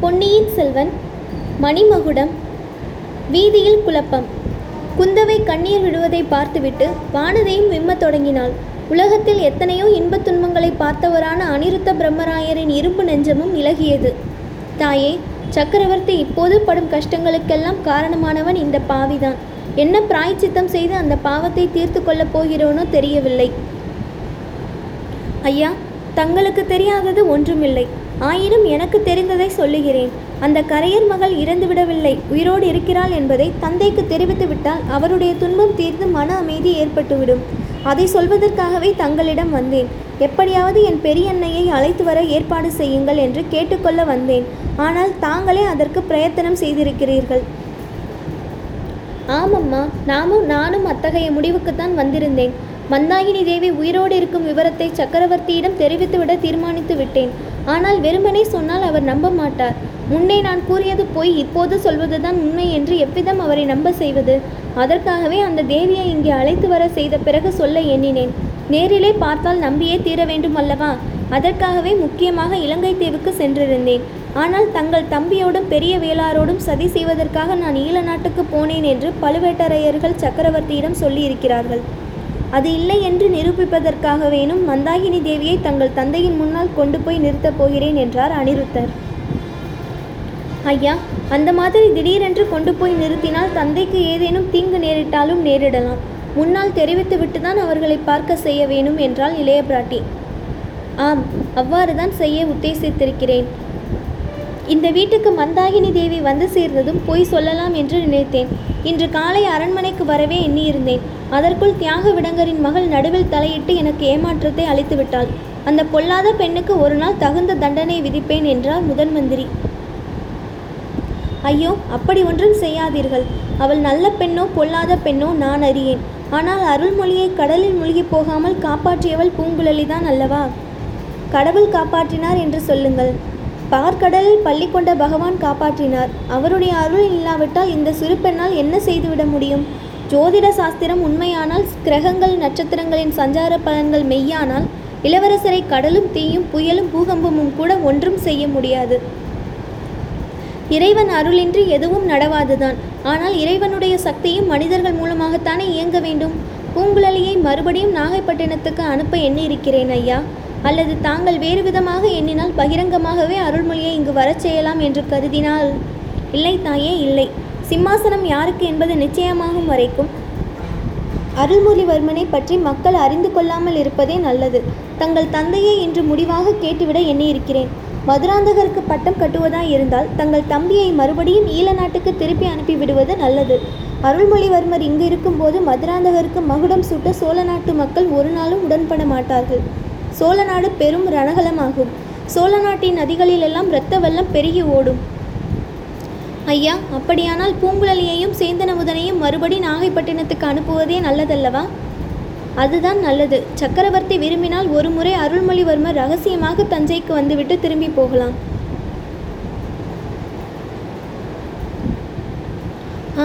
பொன்னியின் செல்வன் மணிமகுடம் வீதியில் குழப்பம். குந்தவை கண்ணீர் விடுவதை பார்த்துவிட்டு வானதியும் விம்மத் தொடங்கினாள். உலகத்தில் எத்தனையோ இன்பத் துன்பங்களை பார்த்தவரான அனிருத்த பிரம்மராயரின் இரும்பு நெஞ்சமும் இலகியது. தாயே சக்கரவர்த்தி இப்போது படும் கஷ்டங்களுக்கெல்லாம் காரணமானவன் இந்த பாவிதான். என்ன பிராய்ச்சித்தம் செய்து அந்த பாவத்தை தீர்த்து கொள்ளப் போகிறோனோ தெரியவில்லை. ஐயா தங்களுக்கு தெரியாதது ஒன்றுமில்லை. ஆயினும் எனக்கு தெரிந்ததை சொல்லுகிறேன். அந்த கரையர் மகள் இறந்துவிடவில்லை உயிரோடு இருக்கிறாள் என்பதை தந்தைக்கு தெரிவித்து விட்டால் அவருடைய துன்பம் தீர்ந்து மன அமைதி ஏற்பட்டுவிடும். அதை சொல்வதற்காகவே தங்களிடம் வந்தேன். எப்படியாவது என் பெரியண்ணையை அழைத்து வர ஏற்பாடு செய்யுங்கள் என்று கேட்டுக்கொள்ள வந்தேன். ஆனால் தாங்களே அதற்கு பிரயத்தனம் செய்திருக்கிறீர்கள். ஆமம்மா நாமும் நானும் அத்தகைய முடிவுக்குத்தான் வந்திருந்தேன். மந்தாகினி தேவி உயிரோடு இருக்கும் விவரத்தை சக்கரவர்த்தியிடம் தெரிவித்துவிட தீர்மானித்து விட்டேன். ஆனால் வெறுமனே சொன்னால் அவர் நம்ப மாட்டார். முன்னே நான் கூறியது போய் இப்போது சொல்வதுதான் உண்மை என்று எவ்விதம் அவரை நம்ப செய்வது? அதற்காகவே அந்த தேவியை இங்கே அழைத்து வர செய்த பிறகு சொல்ல எண்ணினேன். நேரிலே பார்த்தால் நம்பியே தீர வேண்டும் அல்லவா? அதற்காகவே முக்கியமாக இலங்கை தீவுக்கு சென்றிருந்தேன். ஆனால் தங்கள் தம்பியோடும் பெரிய வேளாரோடும் சதி செய்வதற்காக நான் ஈழ நாட்டுக்கு போனேன் என்று பழுவேட்டரையர்கள் சக்கரவர்த்தியிடம் சொல்லியிருக்கிறார்கள். அது இல்லை என்று நிரூபிப்பதற்காகவேனும் மந்தாகினி தேவியை தங்கள் தந்தையின் முன்னால் கொண்டு போய் நிறுத்தப் போகிறேன் என்றார் அனிருத்தர். ஐயா அந்த மாதிரி திடீரென்று கொண்டு போய் நிறுத்தினால் தந்தைக்கு ஏதேனும் தீங்கு நேரிட்டாலும் நேரிடலாம். முன்னால் தெரிவித்துவிட்டு தான் அவர்களை பார்க்க செய்ய வேணும் என்றால் இளைய பிராட்டி. ஆம் அவ்வாறு தான் செய்ய உத்தேசித்திருக்கிறேன். இந்த வீட்டுக்கு மந்தாகினி தேவி வந்து சேர்ந்ததும் போய் சொல்லலாம் என்று நினைத்தேன். இன்று காலை அரண்மனைக்கு வரவே எண்ணியிருந்தேன். அதற்குள் தியாக விடங்கரின் மகள் நடுவில் தலையிட்டு எனக்கு ஏமாற்றத்தை அளித்து விட்டாள் அந்த பொல்லாத பெண்ணுக்கு ஒரு நாள் தகுந்த தண்டனை விதிப்பேன் என்றார் முதன் மந்திரி. ஐயோ அப்படி ஒன்றும் செய்யாதீர்கள். அவள் நல்ல பெண்ணோ பொல்லாத பெண்ணோ நான் அறியேன். ஆனால் அருள்மொழியை கடலில் மூழ்கி போகாமல் காப்பாற்றியவள் பூங்குழலிதான் அல்லவா? கடவுள் காப்பாற்றினார் என்று சொல்லுங்கள். பார்க்கடலில் பள்ளி கொண்ட பகவான் காப்பாற்றினார். அவருடைய அருள் இல்லாவிட்டால் இந்த சிறு பெண்ணால் என்ன செய்துவிட முடியும்? ஜோதிட சாஸ்திரம் உண்மையானால் கிரகங்கள் நட்சத்திரங்களின் சஞ்சார பலன்கள் மெய்யானால் இளவரசரை கடலும் தீயும் புயலும் பூகம்பமும் கூட ஒன்றும் செய்ய முடியாது. இறைவன் அருளின்றி எதுவும் நடவாதுதான். ஆனால் இறைவனுடைய சக்தியும் மனிதர்கள் மூலமாகத்தானே இயங்க வேண்டும்? பூங்குழலியை மறுபடியும் நாகைப்பட்டினத்துக்கு அனுப்ப எண்ணி இருக்கிறேன் ஐயா. அல்லது தாங்கள் வேறு விதமாக எண்ணினால் பகிரங்கமாகவே அருள்மொழியை இங்கு வரச் செய்யலாம் என்று கருதினால். இல்லை தாயே இல்லை. சிம்மாசனம் யாருக்கு என்பது நிச்சயமாகும் வரைக்கும். அருள்மொழிவர்மனை பற்றி மக்கள் அறிந்து கொள்ளாமல் இருப்பதே நல்லது. தங்கள் தந்தையை இன்று முடிவாக கேட்டுவிட எண்ணியிருக்கிறேன். மதுராந்தகருக்கு பட்டம் கட்டுவதாய் இருந்தால் தங்கள் தம்பியை மறுபடியும் ஈழ நாட்டுக்கு திருப்பி அனுப்பிவிடுவது நல்லது. அருள்மொழிவர்மர் இங்கு இருக்கும்போது மதுராந்தகருக்கு மகுடம் சூட்ட சோழ நாட்டு மக்கள் ஒரு நாளும் உடன்பட மாட்டார்கள். சோழ நாடு பெரும் ரணகலமாகும். சோழ நாட்டின் நதிகளிலெல்லாம் இரத்த வெள்ளம் பெருகி ஓடும். ஐயா அப்படியானால் பூங்குழலியையும் சேந்தனமுதனையும் மறுபடி நாகைப்பட்டினத்துக்கு அனுப்புவதே நல்லதல்லவா? அதுதான் நல்லது. சக்கரவர்த்தி விரும்பினால் ஒரு முறை அருள்மொழிவர்மர் ரகசியமாக தஞ்சைக்கு வந்துவிட்டு திரும்பி போகலாம்.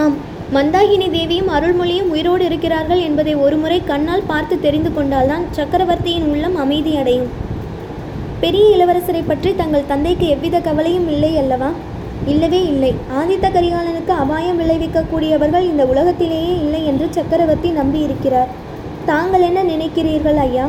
ஆம் மந்தாகினி தேவியும் அருள்மொழியும் உயிரோடு இருக்கிறார்கள் என்பதை ஒருமுறை கண்ணால் பார்த்து தெரிந்து கொண்டால்தான் சக்கரவர்த்தியின் உள்ளம் அமைதியடையும். பெரிய இளவரசரை பற்றி தங்கள் தந்தைக்கு எவ்வித கவலையும் இல்லை அல்லவா? இல்லவே இல்லை. ஆதித்த கரிகாலனுக்கு அபாயம் விளைவிக்கக்கூடியவர்கள் இந்த உலகத்திலேயே இல்லை என்று சக்கரவர்த்தி நம்பியிருக்கிறார். தாங்கள் என்ன நினைக்கிறீர்கள் ஐயா?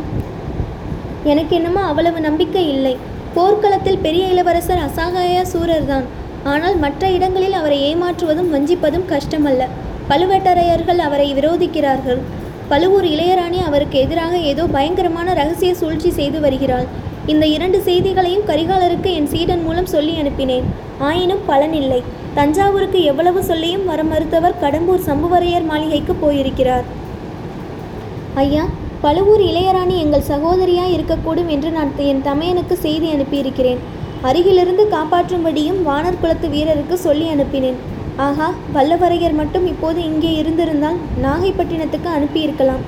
எனக்கு என்னமோ அவ்வளவு நம்பிக்கை இல்லை. போர்க்களத்தில் பெரிய இளவரசர் அசாகாய சூரர்தான். ஆனால் மற்ற இடங்களில் அவரை ஏமாற்றுவதும் வஞ்சிப்பதும் கஷ்டமல்ல. பழுவேட்டரையர்கள் அவரை விரோதிக்கிறார்கள். பழுவூர் இளையராணி அவருக்கு எதிராக ஏதோ பயங்கரமான ரகசிய சூழ்ச்சி செய்து வருகிறாள். இந்த இரண்டு செய்திகளையும் கரிகாலருக்கு என் சீடன் மூலம் சொல்லி அனுப்பினேன். ஆயினும் பலனில்லை தஞ்சாவூருக்கு எவ்வளவு சொல்லியும் வர மறுத்தவர் கடம்பூர் சம்புவரையர் மாளிகைக்கு போயிருக்கிறார். ஐயா பழுவூர் இளையராணி எங்கள் சகோதரியாய் இருக்கக்கூடும் என்று நான் என் தமையனுக்கு செய்தி அனுப்பியிருக்கிறேன். அருகிலிருந்து காப்பாற்றும்படியும் வானர் குலத்து வீரருக்கு சொல்லி அனுப்பினேன். ஆஹா வல்லவரையர் மட்டும் இப்போது இங்கே இருந்திருந்தால் நாகைப்பட்டினத்துக்கு அனுப்பியிருக்கலாம்.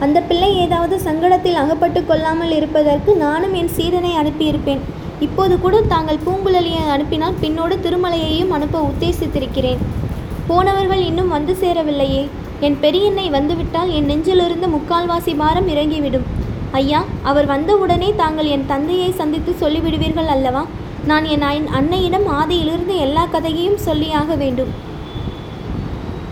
அந்த பிள்ளை ஏதாவது சங்கடத்தில் அகப்பட்டு கொள்ளாமல் இருப்பதற்கு நானும் என் சீடனை அனுப்பியிருப்பேன். இப்போது கூட தாங்கள் பூங்குழலியை அனுப்பினால் பின்னோடு திருமலையையும் அனுப்ப உத்தேசித்திருக்கிறேன். போனவர்கள் இன்னும் வந்து சேரவில்லையே. என் பெரியண்ணை வந்துவிட்டால் என் நெஞ்சிலிருந்து முக்கால்வாசி பாரம் இறங்கிவிடும். ஐயா அவர் வந்தவுடனே தாங்கள் என் தந்தையை சந்தித்து சொல்லிவிடுவீர்கள் அல்லவா? நான் என் அன்- அன்னையிடம் ஆதியிலிருந்து எல்லா கதையையும் சொல்லியாக வேண்டும்.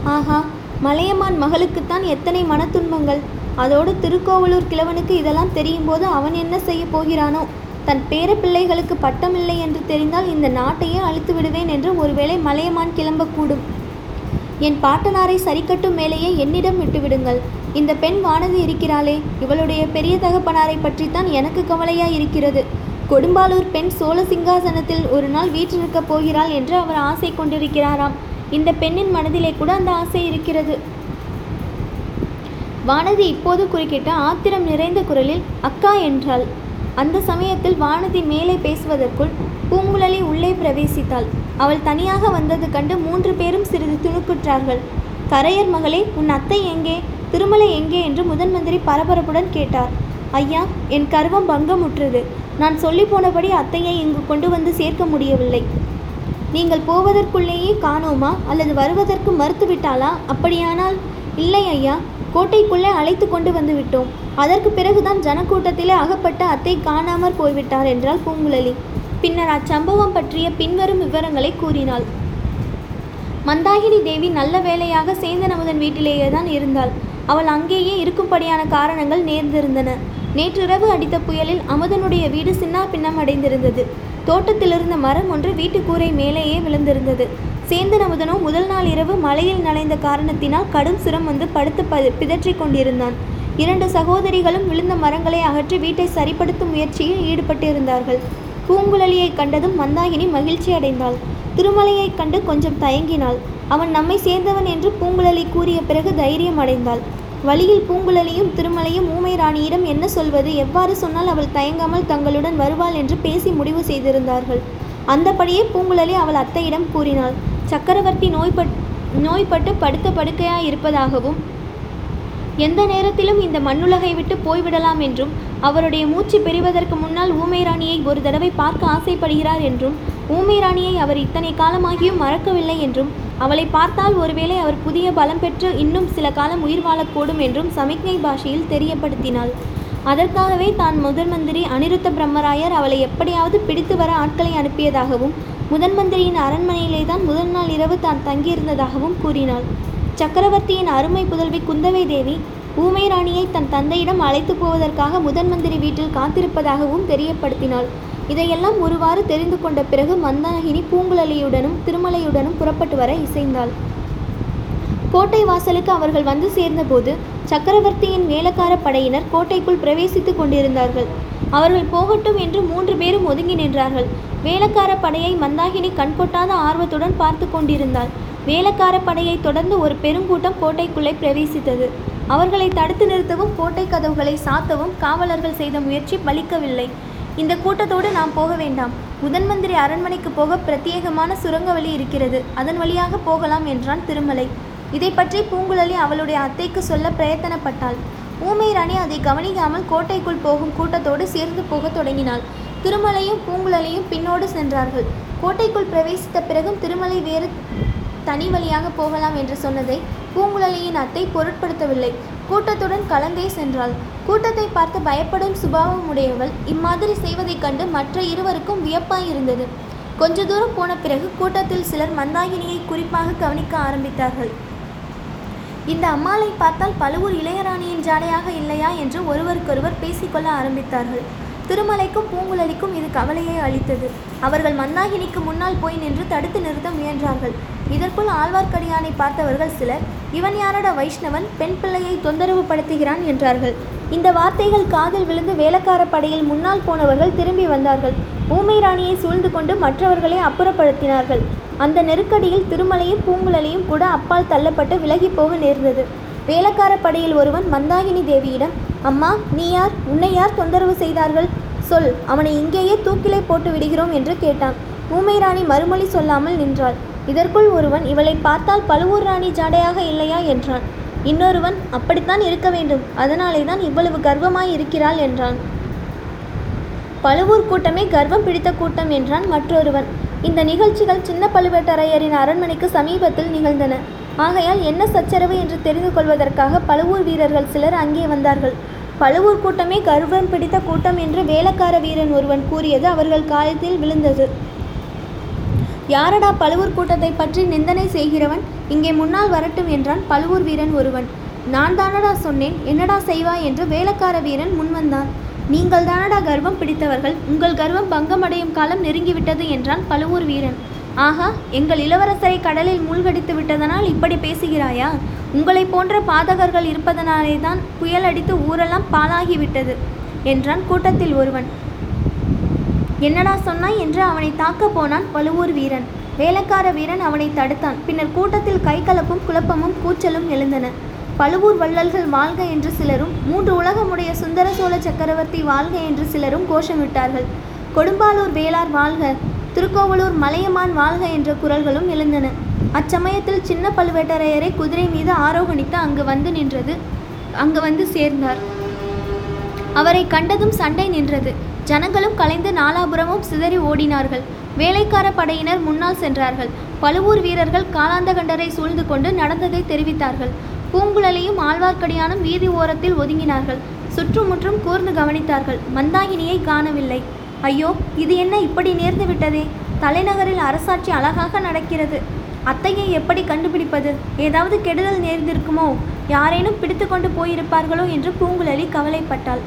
ஆஹா மலையமான் மகளுக்குத்தான் எத்தனை மனத்துன்பங்கள். அதோடு திருக்கோவலூர் கிழவனுக்கு இதெல்லாம் தெரியும் போது அவன் என்ன செய்ய போகிறானோ? தன் பேர பிள்ளைகளுக்கு பட்டமில்லை என்று தெரிந்தால் இந்த நாட்டையே அழித்து விடுவேன் என்று ஒருவேளை மலையமான் கிளம்பக்கூடும். என் பாட்டனாரை சரிக்கட்டும் மேலேயே என்னிடம் விட்டுவிடுங்கள். இந்த பெண் வானதி இருக்கிறாளே. இவளுடைய பெரிய தகப்பனாரை பற்றித்தான் எனக்கு கவலையா இருக்கிறது. கொடும்பாலூர் பெண் சோழ சிங்காசனத்தில் ஒரு நாள் வீற்றிருக்கப் போகிறாள் என்று அவர் ஆசை கொண்டிருக்கிறாராம். இந்த பெண்ணின் மனதிலே கூட அந்த ஆசை இருக்கிறது. வானதி இப்போது குறுக்கிட்ட ஆத்திரம் நிறைந்த குரலில் அக்கா என்றாள். அந்த சமயத்தில் வானதி மேலே பேசுவதற்குள் பூங்குழலி உள்ளே பிரவேசித்தாள். அவள் தனியாக வந்தது கண்டு மூன்று பேரும் சிறிது துணுக்குற்றார்கள். கரையர் மகளே உன் அத்தை எங்கே? திருமலை எங்கே? என்று முதன் மந்திரி பரபரப்புடன் கேட்டார். ஐயா என் கர்வம் பங்கமுற்றது. நான் சொல்லி போனபடி அத்தையை இங்கு கொண்டு வந்து சேர்க்க முடியவில்லை. நீங்கள் போவதற்குள்ளேயே காணோமா? அல்லது வருவதற்கு மறுத்துவிட்டாளா? அப்படியானால் இல்லை ஐயா. கோட்டைக்குள்ளே அழைத்து கொண்டு வந்து விட்டோம். அதற்கு பிறகுதான் ஜனக்கூட்டத்திலே அகப்பட்ட அத்தை காணாமற் போய்விட்டார் என்றாள் பூங்குழலி. பின்னர் அச்சம்பவம் பற்றிய பின்வரும் விவரங்களை கூறினாள். மந்தாகினி தேவி நல்ல வேளையாக சேந்தன் அமுதன் வீட்டிலேயே தான் இருந்தாள். அவள் அங்கேயே இருக்கும்படியான காரணங்கள் நேர்ந்திருந்தன. நேற்றிரவு அடித்த புயலில் அமுதனுடைய வீடு சின்னா பின்னம் அடைந்திருந்தது. தோட்டத்தில் இருந்த மரம் ஒன்று வீட்டு கூரை மேலேயே விழுந்திருந்தது. சேந்தன் அமுதனோ முதல் நாள் இரவு மலையில் நனைந்த காரணத்தினால் கடும் சுரம் வந்து படுத்து ப பிதற்றிக் கொண்டிருந்தான். இரண்டு சகோதரிகளும் விழுந்த மரங்களை அகற்றி வீட்டை சரிப்படுத்தும் முயற்சியில் ஈடுபட்டிருந்தார்கள். பூங்குழலியை கண்டதும் மந்தாகினி மகிழ்ச்சி அடைந்தாள். திருமலையைக் கண்டு கொஞ்சம் தயங்கினாள். அவன் நம்மை சேர்ந்தவன் என்று பூங்குழலி கூறிய பிறகு தைரியம் அடைந்தாள். வழியில் பூங்குழலியும் திருமலையும் ஊமை ராணியிடம் என்ன சொல்வது? எவ்வாறு சொன்னால் அவள் தயங்காமல் தங்களுடன் வருவாள் என்று பேசி முடிவு செய்திருந்தார்கள். அந்தபடியே பூங்குழலி அவள் அத்தையிடம் கூறினாள். சக்கரவர்த்தி நோய்பட் நோய்பட்டு படுத்த படுக்கையாய் இருப்பதாகவும் எந்த நேரத்திலும் இந்த மண்ணுலகை விட்டு போய்விடலாம் என்றும் அவருடைய மூச்சு பெறுவதற்கு முன்னால் ஊமை ராணியை ஒரு தடவை பார்க்க ஆசைப்படுகிறார் என்றும் ஊமை ராணியை அவர் இத்தனை காலமாகியும் மறக்கவில்லை என்றும் அவளை பார்த்தால் ஒருவேளை அவர் புதிய பலம் பெற்று இன்னும் சில காலம் உயிர் வாழக்கூடும் என்றும் சமிக்ஞை பாஷையில் தெரியப்படுத்தினாள். அதற்காகவே தான் முதன் மந்திரி அனிருத்த பிரம்மராயர் அவளை எப்படியாவது பிடித்து வர ஆட்களை அனுப்பியதாகவும் முதன் மந்திரியின் அரண்மனையிலே தான் முதல் நாள் இரவு தான் தங்கியிருந்ததாகவும் கூறினாள். சக்கரவர்த்தியின் அருமை புதல்வி குந்தவை தேவி ஊமை ராணியை தன் தந்தையிடம் அழைத்து போவதற்காக முதன் மந்திரி வீட்டில் காத்திருப்பதாகவும் தெரியப்படுத்தினாள். இதையெல்லாம் ஒருவாறு தெரிந்து கொண்ட பிறகு மந்தாகினி பூங்குழலியுடனும் திருமலையுடனும் புறப்பட்டு வர இசைந்தாள். கோட்டை வாசலுக்கு அவர்கள் வந்து சேர்ந்தபோது சக்கரவர்த்தியின் வேலக்கார படையினர் கோட்டைக்குள் பிரவேசித்துக் கொண்டிருந்தார்கள். அவர்கள் போகட்டும் என்று மூன்று பேரும் ஒதுங்கி நின்றார்கள். வேலக்கார படையை மந்தாகினி கண்கொட்டாத ஆர்வத்துடன் பார்த்து கொண்டிருந்தாள். வேலக்கார படையை தொடர்ந்து ஒரு பெருங்கூட்டம் கோட்டைக்குள்ளே பிரவேசித்தது. அவர்களை தடுத்து நிறுத்தவும் கோட்டை கதவுகளை சாத்தவும் காவலர்கள் செய்த முயற்சி பலிக்கவில்லை. இந்த கூட்டத்தோடு நாம் போக வேண்டாம். முதன் மந்திரி அரண்மனைக்கு போக பிரத்யேகமான சுரங்க வழி இருக்கிறது. அதன் வழியாக போகலாம் என்றான் திருமலை. இதை பற்றி பூங்குழலி அவளுடைய அத்தைக்கு சொல்ல பிரயத்தனப்பட்டாள். ஊமை ராணி அதை கவனிக்காமல் கோட்டைக்குள் போகும் கூட்டத்தோடு சேர்ந்து போகத் தொடங்கினாள். திருமலையும் பூங்குழலியும் பின்னோடு சென்றார்கள். கோட்டைக்குள் பிரவேசித்த பிறகும் திருமலை வேறு தனி வழியாக போகலாம் என்று சொன்னதை பூங்குழலியின் அத்தை பொருட்படுத்தவில்லை. கூட்டத்துடன் கலந்தே சென்றாள். கூட்டத்தை பார்த்து பயப்படும் சுபாவம் உடையவள் இம்மாதிரி செய்வதைக் கண்டு மற்ற இருவருக்கும் வியப்பாயிருந்தது. கொஞ்ச தூரம் போன பிறகு கூட்டத்தில் சிலர் மந்தாகினியை குறிப்பாக கவனிக்க ஆரம்பித்தார்கள். இந்த அம்மாளை பார்த்தால் பழுவூர் இளையராணியின் ஜாடையாக இல்லையா என்று ஒருவருக்கொருவர் பேசிக்கொள்ள ஆரம்பித்தார்கள். திருமலைக்கும் பூங்குழலிக்கும் இது கவலையை அளித்தது. அவர்கள் மந்தாகினிக்கு முன்னால் போய் நின்று தடுத்து நிறுத்த முயன்றார்கள். இதற்குள் ஆழ்வார்க்கடியானை பார்த்தவர்கள் சிலர் இவன் யாரட வைஷ்ணவன்? பெண் பிள்ளையை தொந்தரவு படுத்துகிறான் என்றார்கள். இந்த வார்த்தைகள் காதில் விழுந்து வேலக்கார படையில் முன்னால் போனவர்கள் திரும்பி வந்தார்கள். ஊமை ராணியை சூழ்ந்து கொண்டு மற்றவர்களை அப்புறப்படுத்தினார்கள். அந்த நெருக்கடியில் திருமலையும் பூங்குழலியும் கூட அப்பால் தள்ளப்பட்டு விலகி போக நேர்ந்தது. வேலக்கார படையில் ஒருவன் மந்தாகினி தேவியிடம் அம்மா நீ யார்? உன்னை யார் தொந்தரவு செய்தார்கள்? சொல் அவனை இங்கேயே தூக்கிலே போட்டு விடுகிறோம் என்று கேட்டான். ஊமை ராணி மறுமொழி சொல்லாமல் நின்றாள். இதற்குள் ஒருவன் இவளை பார்த்தால் பழுவூர் ராணி ஜாடையாக இல்லையா? என்றான். இன்னொருவன் அப்படித்தான் இருக்க வேண்டும். அதனாலே தான் இவ்வளவு கர்வமாய் இருக்கிறாள் என்றான். பழுவூர் கூட்டமே கர்வம் பிடித்த கூட்டம் என்றான் மற்றொருவன். இந்த நிகழ்ச்சிகள் சின்ன பழுவேட்டரையரின் அரண்மனைக்கு சமீபத்தில் நிகழ்ந்தன. ஆகையால் என்ன சச்சரவு என்று தெரிந்து கொள்வதற்காக பழுவூர் வீரர்கள் சிலர் அங்கே வந்தார்கள். பழுவூர் கூட்டமே கர்வம் பிடித்த கூட்டம் என்று வேலைக்கார வீரன் ஒருவன் கூறியது அவர்கள் காலத்தில் விழுந்தது. யாரடா பழுவூர் கூட்டத்தை பற்றி நிந்தனை செய்கிறவன்? இங்கே முன்னால் வரட்டும் என்றான் பழுவூர் வீரன் ஒருவன். நான் தானடா சொன்னேன் என்னடா செய்வாய் என்று வேலைக்கார வீரன் முன்வந்தான் நீங்கள் தானடா கர்வம் பிடித்தவர்கள் உங்கள் கர்வம் பங்கமடையும் காலம் நெருங்கிவிட்டது என்றான் பழுவூர் வீரன். ஆஹா எங்கள் இளவரசரை கடலில் மூழ்கடித்து விட்டதனால் இப்படி பேசுகிறாயா? உங்களைப் போன்ற பாதகர்கள் இருப்பதனாலே தான் புயல் அடித்து ஊரெல்லாம் பாழாகிவிட்டது என்றான் கூட்டத்தில் ஒருவன். என்னடா சொன்னாய் என்று அவனை தாக்கப் போனான் பழுவூர் வீரன். வேலைக்கார வீரன் அவனை தடுத்தான். பின்னர் கூட்டத்தில் கைகலப்பும் குழப்பமும் கூச்சலும் எழுந்தன. பழுவூர் வள்ளல்கள் வாழ்க என்று சிலரும் மூன்று உலகமுடைய சுந்தர சோழ சக்கரவர்த்தி வாழ்க என்று சிலரும் கோஷமிட்டார்கள். கொடும்பாலூர் வேளார் வாழ்க திருக்கோவலூர் மலையமான் வாழ்க என்ற குரல்களும் எழுந்தன. அச்சமயத்தில் சின்ன பழுவேட்டரையரை குதிரை மீது ஆரோகணித்து அங்கு வந்து நின்றது. அங்கு வந்து சேர்ந்தார். அவரை கண்டதும் சண்டை நின்றது. ஜனங்களும் கலைந்து நாலாபுரமும் சிதறி ஓடினார்கள். வேலைக்கார படையினர் முன்னால் சென்றார்கள். பழுவூர் வீரர்கள் காலாந்தகண்டரை சூழ்ந்து கொண்டு நடந்ததை தெரிவித்தார்கள். பூங்குழலியும் ஆழ்வார்க்கடியானும் வீதி ஓரத்தில் ஒதுங்கினார்கள். சுற்றுமுற்றும் கூர்ந்து கவனித்தார்கள். மந்தாகினியை காணவில்லை. ஐயோ இது என்ன இப்படி நேர்ந்து விட்டதே? தலைநகரில் அரசாட்சி அழகாக நடக்கிறது. அத்தையை எப்படி கண்டுபிடிப்பது? ஏதாவது கெடுதல் நேர்ந்திருக்குமோ? யாரேனும் பிடித்து கொண்டு போயிருப்பார்களோ என்று பூங்குழலி கவலைப்பட்டாள்.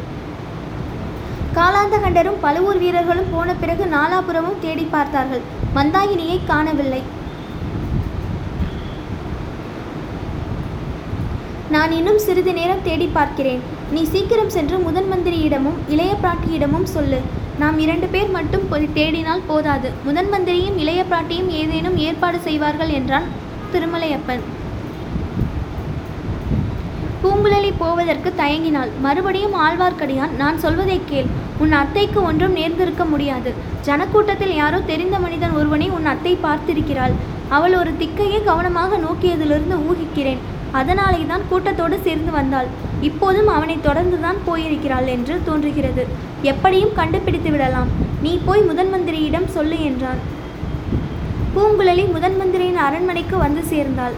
காலாந்தகண்டரும் பழுவூர் வீரர்களும் போன பிறகு நாலாபுரமும் தேடி பார்த்தார்கள். மந்தாகினியை காணவில்லை. நான் இன்னும் சிறிது நேரம் தேடி பார்க்கிறேன். நீ சீக்கிரம் சென்று முதன் மந்திரியிடமும் இளைய பிராட்டியிடமும் சொல்லு. நாம் இரண்டு பேர் மட்டும் போய் தேடினால் போதாது. முதன் மந்திரியும் இளைய பிராட்டியும் ஏதேனும் ஏற்பாடு செய்வார்கள் என்றான் திருமலையப்பன். பூங்குழலி போவதற்கு தயங்கினாள். மறுபடியும் ஆழ்வார்க்கடியான் நான் சொல்வதை கேள். உன் அத்தைக்கு ஒன்றும் நேர்ந்திருக்க முடியாது. ஜனக்கூட்டத்தில் யாரோ தெரிந்த மனிதன் ஒருவனை உன் அத்தை பார்த்திருக்கிறாள். அவள் ஒரு திக்கையே கவனமாக நோக்கியதிலிருந்து ஊகிக்கிறேன். அதனாலே தான் கூட்டத்தோடு சேர்ந்து வந்தாள். இப்போதும் அவனை தொடர்ந்துதான் போயிருக்கிறாள் என்று தோன்றுகிறது. எப்படியும் கண்டுபிடித்து விடலாம். நீ போய் முதன் மந்திரியிடம் சொல்லு என்றான். பூங்குழலி முதன் மந்திரியின் அரண்மனைக்கு வந்து சேர்ந்தாள்.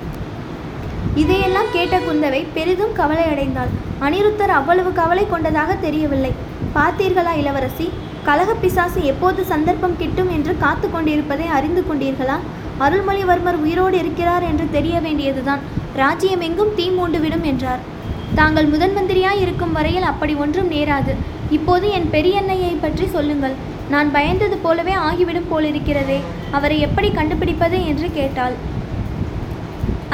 இதையெல்லாம் கேட்ட குந்தவை பெரிதும் கவலையடைந்தாள். அனிருத்தர் அவ்வளவு கவலை கொண்டதாக தெரியவில்லை. பார்த்தீர்களா இளவரசி? கலக பிசாசு எப்போது சந்தர்ப்பம் கிட்டும் என்று காத்து கொண்டிருப்பதை அறிந்து கொண்டீர்களா? அருள்மொழிவர்மர் உயிரோடு இருக்கிறார் என்று தெரிய வேண்டியதுதான். ராஜ்யம் எங்கும் தீ மூண்டுவிடும் என்றார். தாங்கள் முதன் மந்திரியாய் இருக்கும் வரையில் அப்படி ஒன்றும் நேராது. இப்போது என் பெரியண்ணையை பற்றி சொல்லுங்கள். நான் பயந்தது போலவே ஆகிவிடும் போலிருக்கிறதே. அவரை எப்படி கண்டுபிடிப்பது? என்று கேட்டாள்.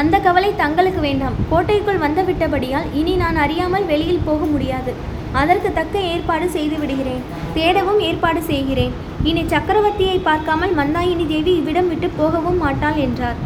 அந்த கவலை தங்களுக்கு வேண்டாம். கோட்டைக்குள் வந்துவிட்டபடியால் இனி நான் அறியாமல் வெளியில் போக முடியாது. அதற்கு தக்க ஏற்பாடு செய்து விடுகிறேன். தேடவும் ஏற்பாடு செய்கிறேன். இனி சக்கரவர்த்தியை பார்க்காமல் மந்தாயினி தேவி இவ்விடம் விட்டு போகவும் மாட்டாள் என்றார்.